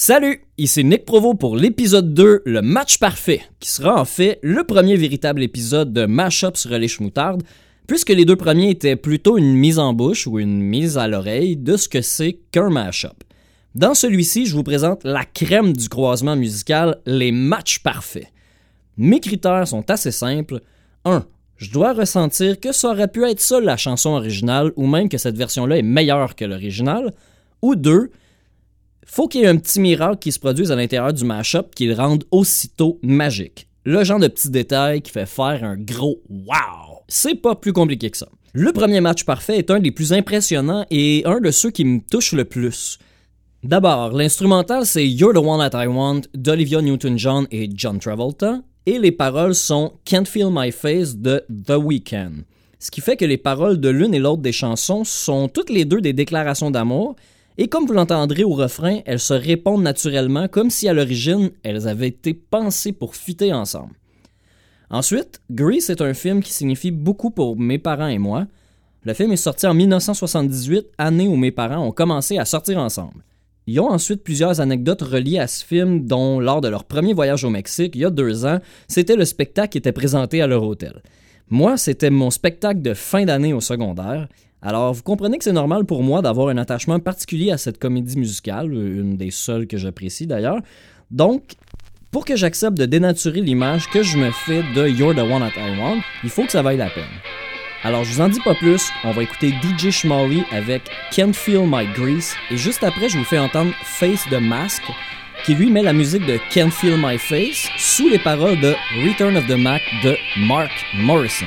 Salut, ici Nick Provo pour l'épisode 2, le match parfait, qui sera en fait le premier véritable épisode de Mashup sur les moutarde, puisque les deux premiers étaient plutôt une mise en bouche ou une mise à l'oreille de ce que c'est qu'un mashup. Dans celui-ci, je vous présente la crème du croisement musical, les matchs parfaits. Mes critères sont assez simples. 1. Je dois ressentir que ça aurait pu être ça la chanson originale ou même que cette version-là est meilleure que l'original. Ou 2 faut qu'il y ait un petit miracle qui se produise à l'intérieur du mashup qui le rende aussitôt magique. Le genre de petit détail qui fait faire un gros wow. C'est pas plus compliqué que ça. Le premier match parfait est un des plus impressionnants et un de ceux qui me touche le plus. D'abord, l'instrumental c'est You're the One That I Want d'Olivia Newton-John et John Travolta, et les paroles sont Can't Feel My Face de The Weeknd. Ce qui fait que les paroles de l'une et l'autre des chansons sont toutes les deux des déclarations d'amour, et comme vous l'entendrez au refrain, elles se répondent naturellement comme si à l'origine elles avaient été pensées pour fitter ensemble. Ensuite, Grease est un film qui signifie beaucoup pour mes parents et moi. Le film est sorti en 1978, année où mes parents ont commencé à sortir ensemble. Ils ont ensuite plusieurs anecdotes reliées à ce film, dont lors de leur premier voyage au Mexique, il y a deux ans, c'était le spectacle qui était présenté à leur hôtel. Moi, c'était mon spectacle de fin d'année au secondaire, alors, vous comprenez que c'est normal pour moi d'avoir un attachement particulier à cette comédie musicale, une des seules que j'apprécie d'ailleurs. Donc, pour que j'accepte de dénaturer l'image que je me fais de You're the One That I Want, il faut que ça vaille la peine. Alors, je vous en dis pas plus, on va écouter DJ Schmally avec Can't Feel My Grease, et juste après, je vous fais entendre Face the Mask, qui lui met la musique de Can't Feel My Face sous les paroles de Return of the Mac de Mark Morrison.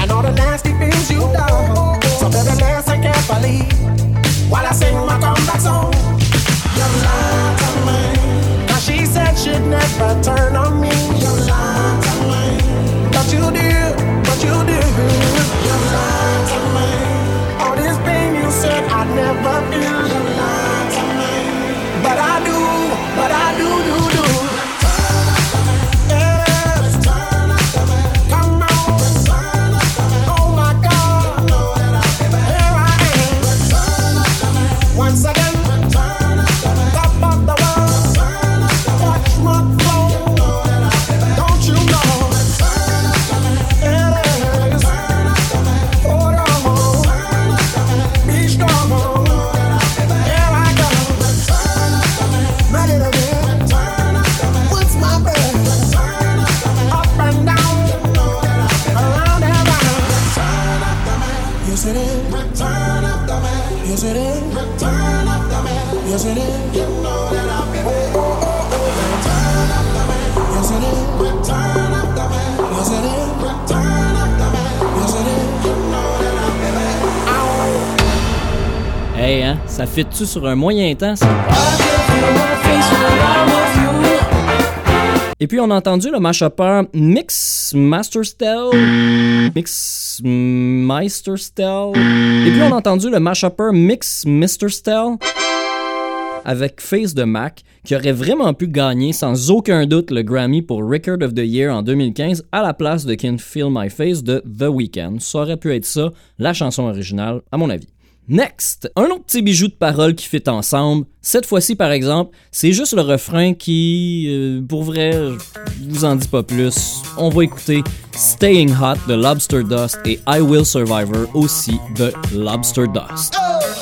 And all the nasty things you done. So while I sing my comeback song. You to me. Now she said she'd never turn on me. You lied ça fit-tu sur un moyen temps? Et puis on a entendu le mashuper Mix Master Style, Mix Meister Style. Et puis on a entendu le mashuper Mix Mr. Style avec Face de Mac, qui aurait vraiment pu gagner sans aucun doute le Grammy pour Record of the Year en 2015 à la place de Can Feel My Face de The Weeknd. Ça aurait pu être ça, la chanson originale, à mon avis. Next, un autre petit bijou de paroles qui fit ensemble. Cette fois-ci, par exemple, c'est juste le refrain qui, euh, pour vrai, je vous en dis pas plus. On va écouter Staying Hot de Lobster Dust et I Will Survivor aussi de Lobster Dust. Just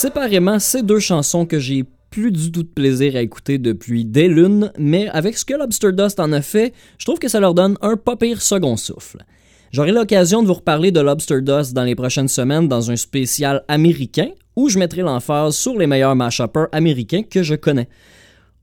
Séparément, ces deux chansons que j'ai plus du tout de plaisir à écouter depuis des lunes, mais avec ce que Lobster Dust en a fait, je trouve que ça leur donne un pas pire second souffle. J'aurai l'occasion de vous reparler de Lobster Dust dans les prochaines semaines dans un spécial américain où je mettrai l'emphase sur les meilleurs mashuppers américains que je connais.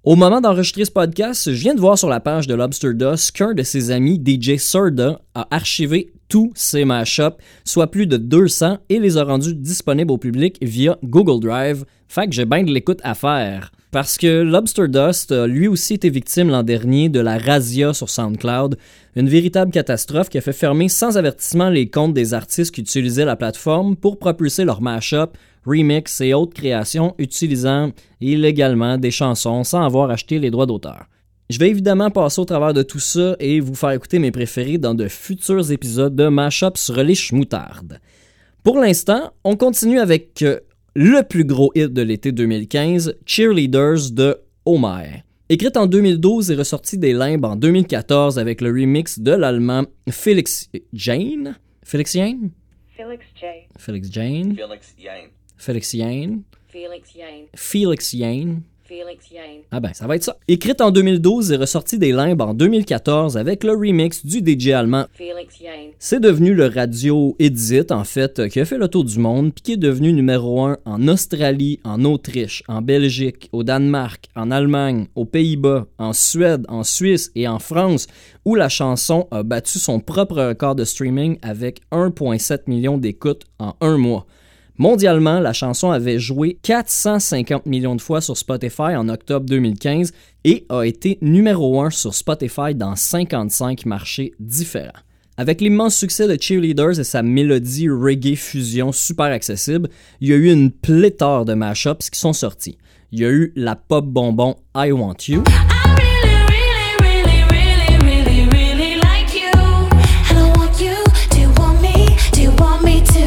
Au moment d'enregistrer ce podcast, je viens de voir sur la page de Lobster Dust qu'un de ses amis, DJ Surda, a archivé tous ses mashups, soit plus de 200, et les a rendus disponibles au public via Google Drive. Fait que j'ai bien de l'écoute à faire. Parce que Lobster Dust a lui aussi été victime l'an dernier de la razzia sur SoundCloud, une véritable catastrophe qui a fait fermer sans avertissement les comptes des artistes qui utilisaient la plateforme pour propulser leurs mashups, remix et autres créations utilisant illégalement des chansons sans avoir acheté les droits d'auteur. Je vais évidemment passer au travers de tout ça et vous faire écouter mes préférés dans de futurs épisodes de Mashup sur les schmoutardes. Pour l'instant, on continue avec euh, le plus gros hit de l'été 2015, Cheerleaders de Homer. Écrite en 2012 et ressortie des limbes en 2014 avec le remix de l'allemand Felix Jane? Felix Jane? Felix J. Felix Jane. Felix Yang. Felix Jane. Felix Yane. Felix Jane. Felix Yane. Ah ben, ça va être ça. Écrite en 2012 et ressortie des limbes en 2014 avec le remix du DJ allemand Felix Yane. C'est devenu le radio Edit, en fait, qui a fait le tour du monde, puis qui est devenu numéro 1 en Australie, en Autriche, en Belgique, au Danemark, en Allemagne, aux Pays-Bas, en Suède, en Suisse et en France, où la chanson a battu son propre record de streaming avec 1,7 million d'écoutes en un mois. Mondialement, la chanson avait joué 450 millions de fois sur Spotify en octobre 2015 et a été numéro 1 sur Spotify dans 55 marchés différents. Avec l'immense succès de Cheerleaders et sa mélodie reggae fusion super accessible, il y a eu une pléthore de mashups qui sont sortis. Il y a eu la pop bonbon I Want You,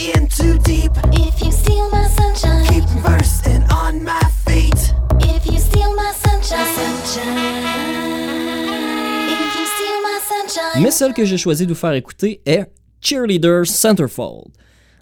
in too deep. if you steal my sunshine, Keep bursting on my feet. if you steal my sunshine, sunshine. If you steal my sunshine. mais celle que j'ai choisi de vous faire écouter est Cheerleader Centerfold,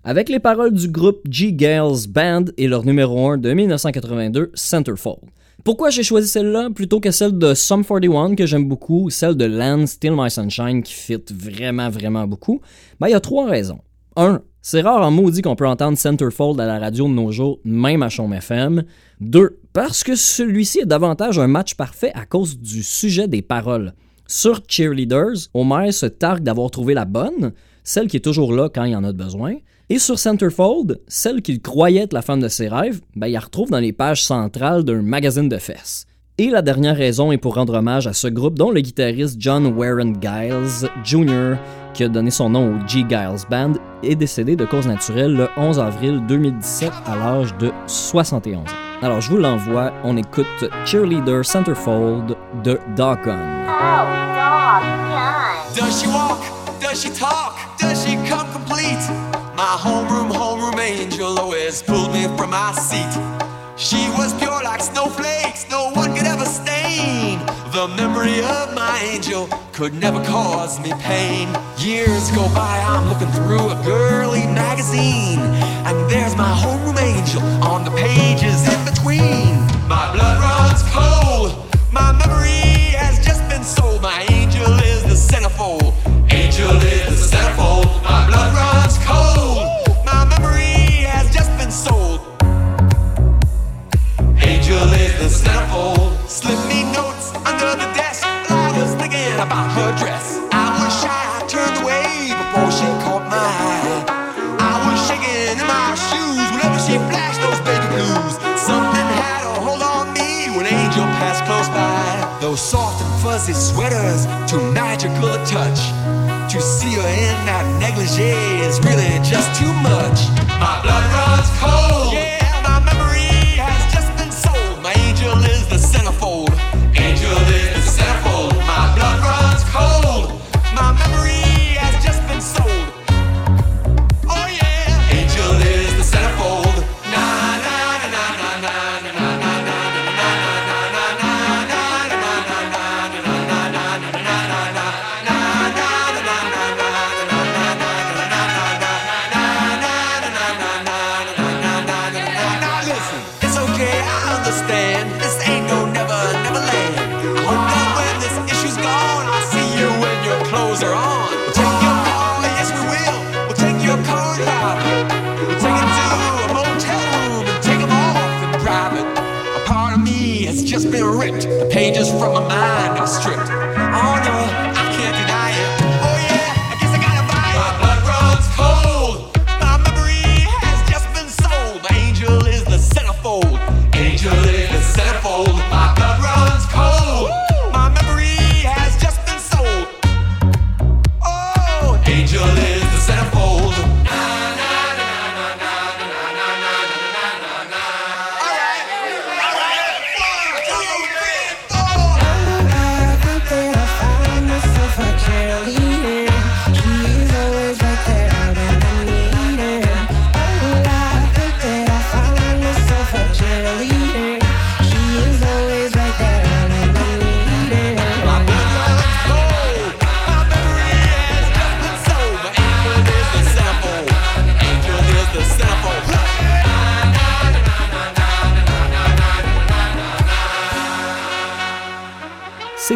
avec les paroles du groupe G-Gales Band et leur numéro 1 de 1982, Centerfold. Pourquoi j'ai choisi celle-là plutôt que celle de Sum 41 que j'aime beaucoup ou celle de Land Still My Sunshine qui fit vraiment vraiment beaucoup? Ben, il y a trois raisons. 1. C'est rare en maudit qu'on peut entendre Centerfold à la radio de nos jours, même à Chaume FM. 2. Parce que celui-ci est davantage un match parfait à cause du sujet des paroles. Sur Cheerleaders, Homer se targue d'avoir trouvé la bonne, celle qui est toujours là quand il en a besoin. Et sur Centerfold, celle qu'il croyait être la femme de ses rêves, ben, il la retrouve dans les pages centrales d'un magazine de fesses. Et la dernière raison est pour rendre hommage à ce groupe dont le guitariste John Warren Giles Jr., qui a donné son nom au G. Giles Band, est décédé de cause naturelle le 11 avril 2017 à l'âge de 71 ans. Alors je vous l'envoie, on écoute Cheerleader Centerfold de Doggone. Does she walk? Does she talk? Does she complete? My homeroom, homeroom angel always pulled me from my seat. She was pure like snowflakes, The memory of my angel could never cause me pain. Years go by, I'm looking through a girly magazine, and there's my homeroom angel on the pages in between. My blood runs cold, my memory close by. Those soft and fuzzy sweaters, too magical a touch. To see her in that negligee is really just too much. My blood runs cold.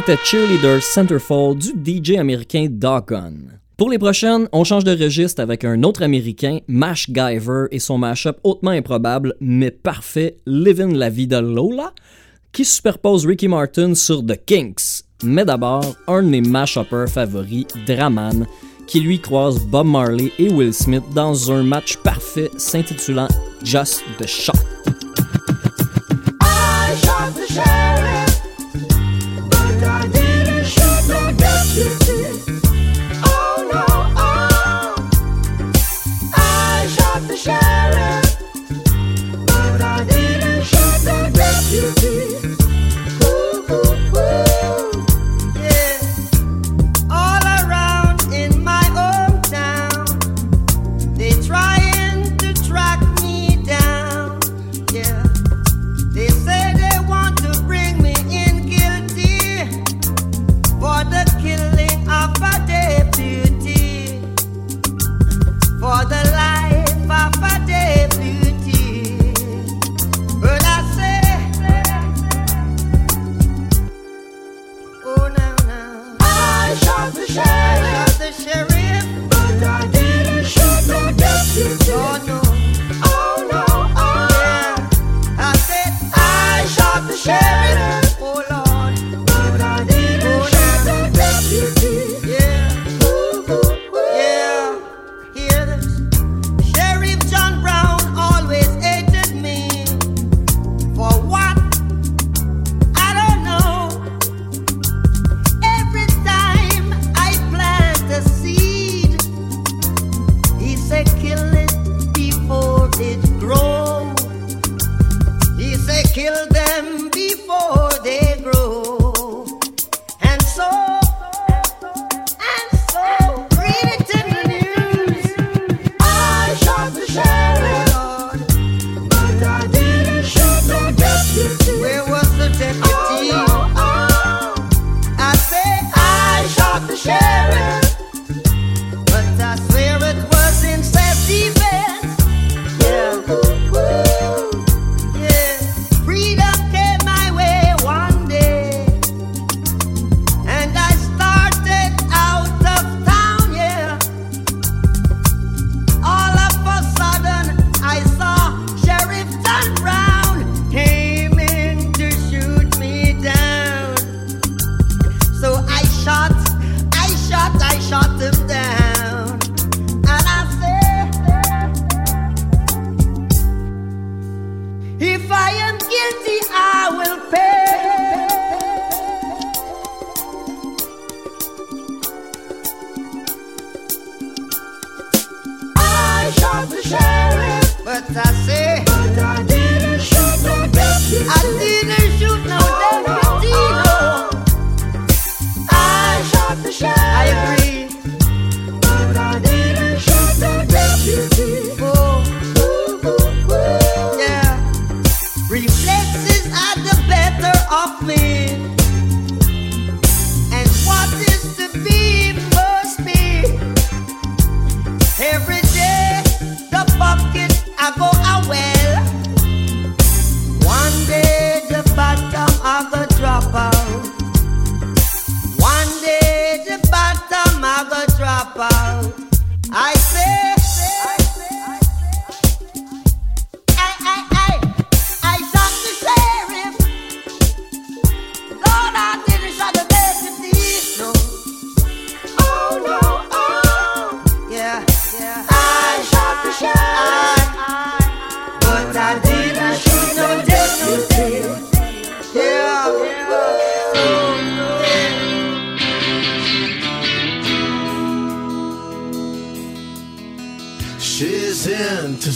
c'était Cheerleader Centerfold du DJ américain Doggone. Pour les prochaines, on change de registre avec un autre américain, Mash Giver, et son mashup hautement improbable mais parfait, Living la Vida Lola, qui superpose Ricky Martin sur The Kinks. Mais d'abord, un de mes mashuppers favoris, Draman, qui lui croise Bob Marley et Will Smith dans un match parfait s'intitulant Just the Shot.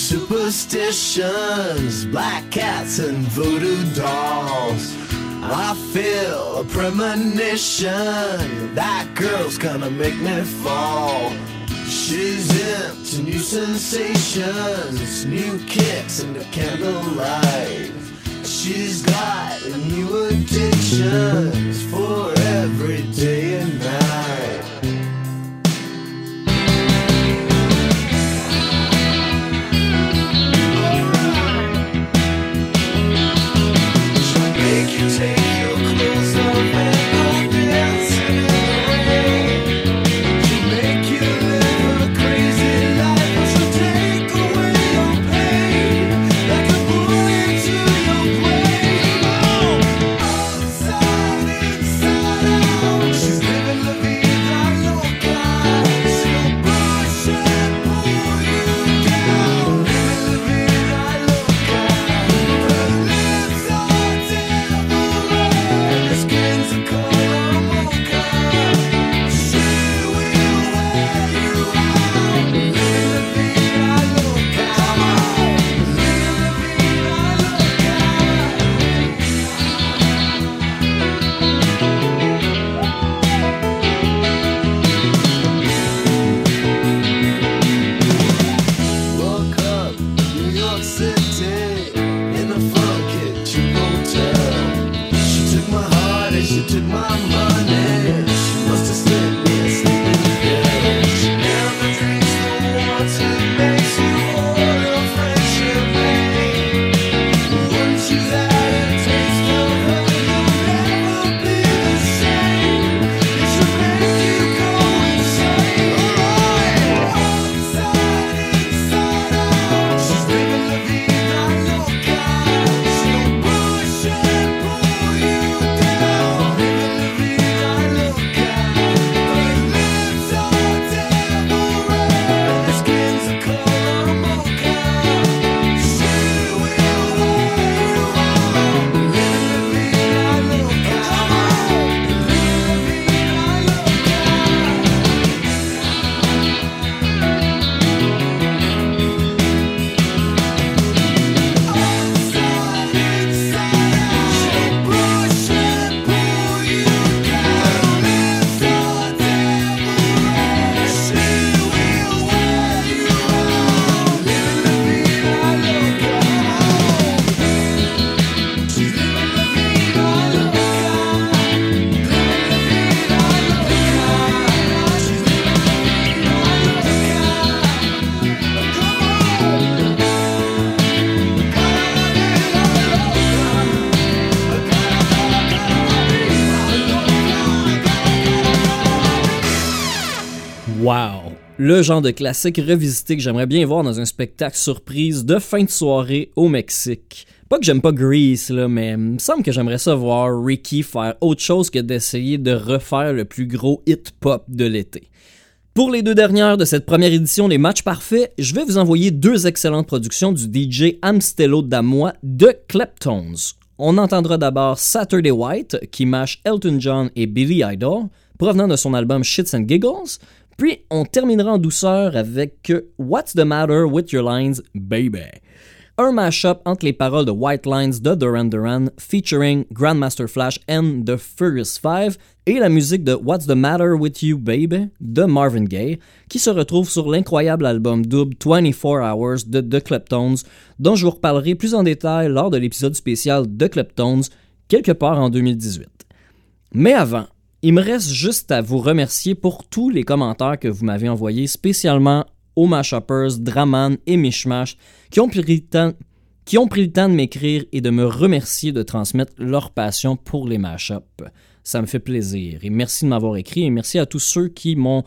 superstitions, black cats and voodoo dolls. I feel a premonition that girl's gonna make me fall. She's into new sensations, new kicks in the candlelight. She's got new addictions for every day and night. Le genre de classique revisité que j'aimerais bien voir dans un spectacle surprise de fin de soirée au Mexique. Pas que j'aime pas Grease, là, mais il me semble que j'aimerais ça voir Ricky faire autre chose que d'essayer de refaire le plus gros hit pop de l'été. Pour les deux dernières de cette première édition des Matchs Parfaits, je vais vous envoyer deux excellentes productions du DJ Amstello Damois de Kleptones. On entendra d'abord Saturday White, qui mâche Elton John et Billy Idol, provenant de son album Shits and Giggles, puis on terminera en douceur avec What's the Matter with Your Lines, Baby? Un mashup entre les paroles de White Lines de Duran Duran featuring Grandmaster Flash and The Furious Five et la musique de What's the Matter with You Baby de Marvin Gaye qui se retrouve sur l'incroyable album double 24 Hours de The Kleptones dont je vous reparlerai plus en détail lors de l'épisode spécial de Kleptones quelque part en 2018. Mais avant, il me reste juste à vous remercier pour tous les commentaires que vous m'avez envoyés, spécialement aux Mashuppers, Draman et Mishmash qui ont pris le temps, de m'écrire et de me remercier de transmettre leur passion pour les mashups. Ça me fait plaisir. Et merci de m'avoir écrit et merci à tous ceux qui m'ont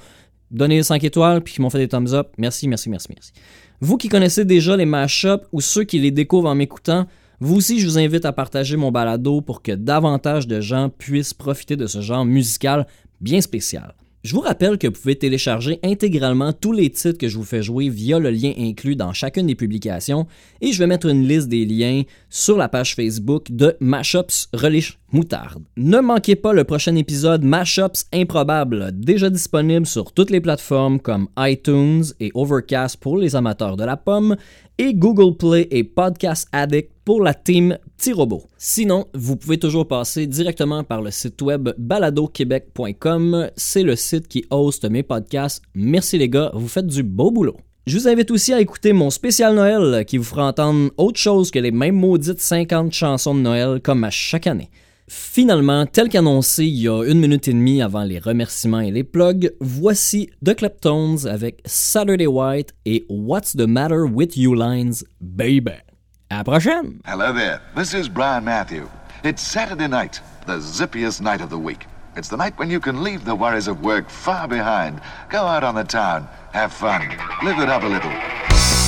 donné 5 étoiles puis qui m'ont fait des thumbs up. Merci, merci, merci, merci. Vous qui connaissez déjà les mashups ou ceux qui les découvrent en m'écoutant, vous aussi, je vous invite à partager mon balado pour que davantage de gens puissent profiter de ce genre musical bien spécial. Je vous rappelle que vous pouvez télécharger intégralement tous les titres que je vous fais jouer via le lien inclus dans chacune des publications et je vais mettre une liste des liens sur la page Facebook de Mashups Relish Moutarde. Ne manquez pas le prochain épisode Mashups Improbables, déjà disponible sur toutes les plateformes comme iTunes et Overcast pour les amateurs de la pomme et Google Play et Podcast Addict pour la team Petit Robot. Sinon, vous pouvez toujours passer directement par le site web baladoquebec.com. C'est le site qui host mes podcasts. Merci les gars, vous faites du beau boulot. Je vous invite aussi à écouter mon spécial Noël qui vous fera entendre autre chose que les mêmes maudites 50 chansons de Noël comme à chaque année. Finalement, tel qu'annoncé il y a une minute et demie avant les remerciements et les plugs, voici The Kleptones avec Saturday White et What's the Matter with You Lines, Baby. À la prochaine! Hello there. This is Brian Matthew. It's Saturday night, the zippiest night of the week. It's the night when you can leave the worries of work far behind, go out on the town, have fun, live it up a little.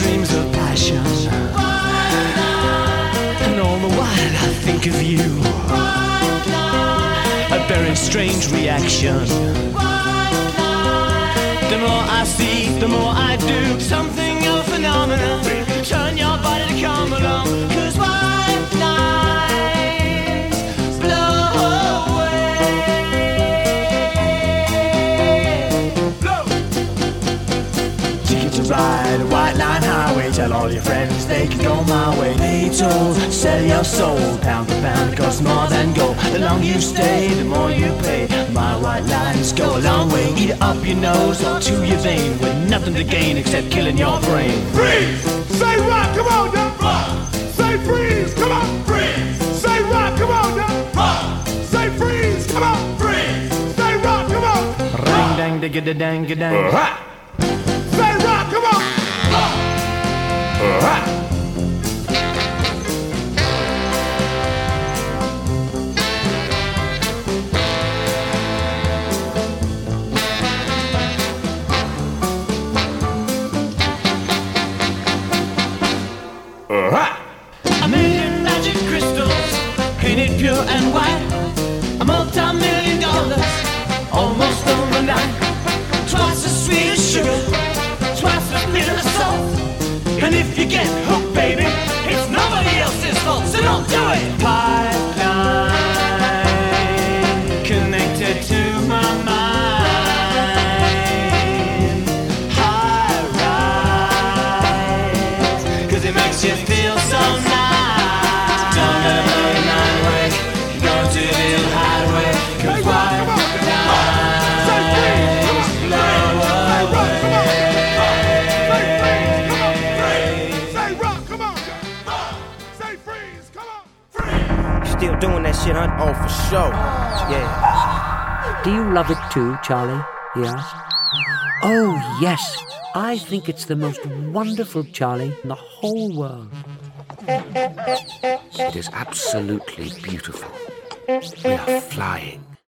Dreams of passion. And all the while I think of you. A very strange reaction. The more I see, the more I do. Something a phenomenon. Turn your body to come along. Highway. Tell all your friends they can go my way. Toll, sell your soul. Pound for pound, it costs more than gold. The longer you stay, the more you pay. My white lines go a long way. Either up your nose or to your vein. With nothing to gain except killing your brain. Freeze! Say rock, come on now! Rock! Say freeze, come on! Freeze! Say rock, come on now! Rock! Say freeze, come on! Freeze! Say rock, come on! Ring dang digga da dang da dang. Uh-huh. Ha! Do you love it too, Charlie? he asked. Oh, yes. I think it's the most wonderful Charlie in the whole world. It is absolutely beautiful. We are flying.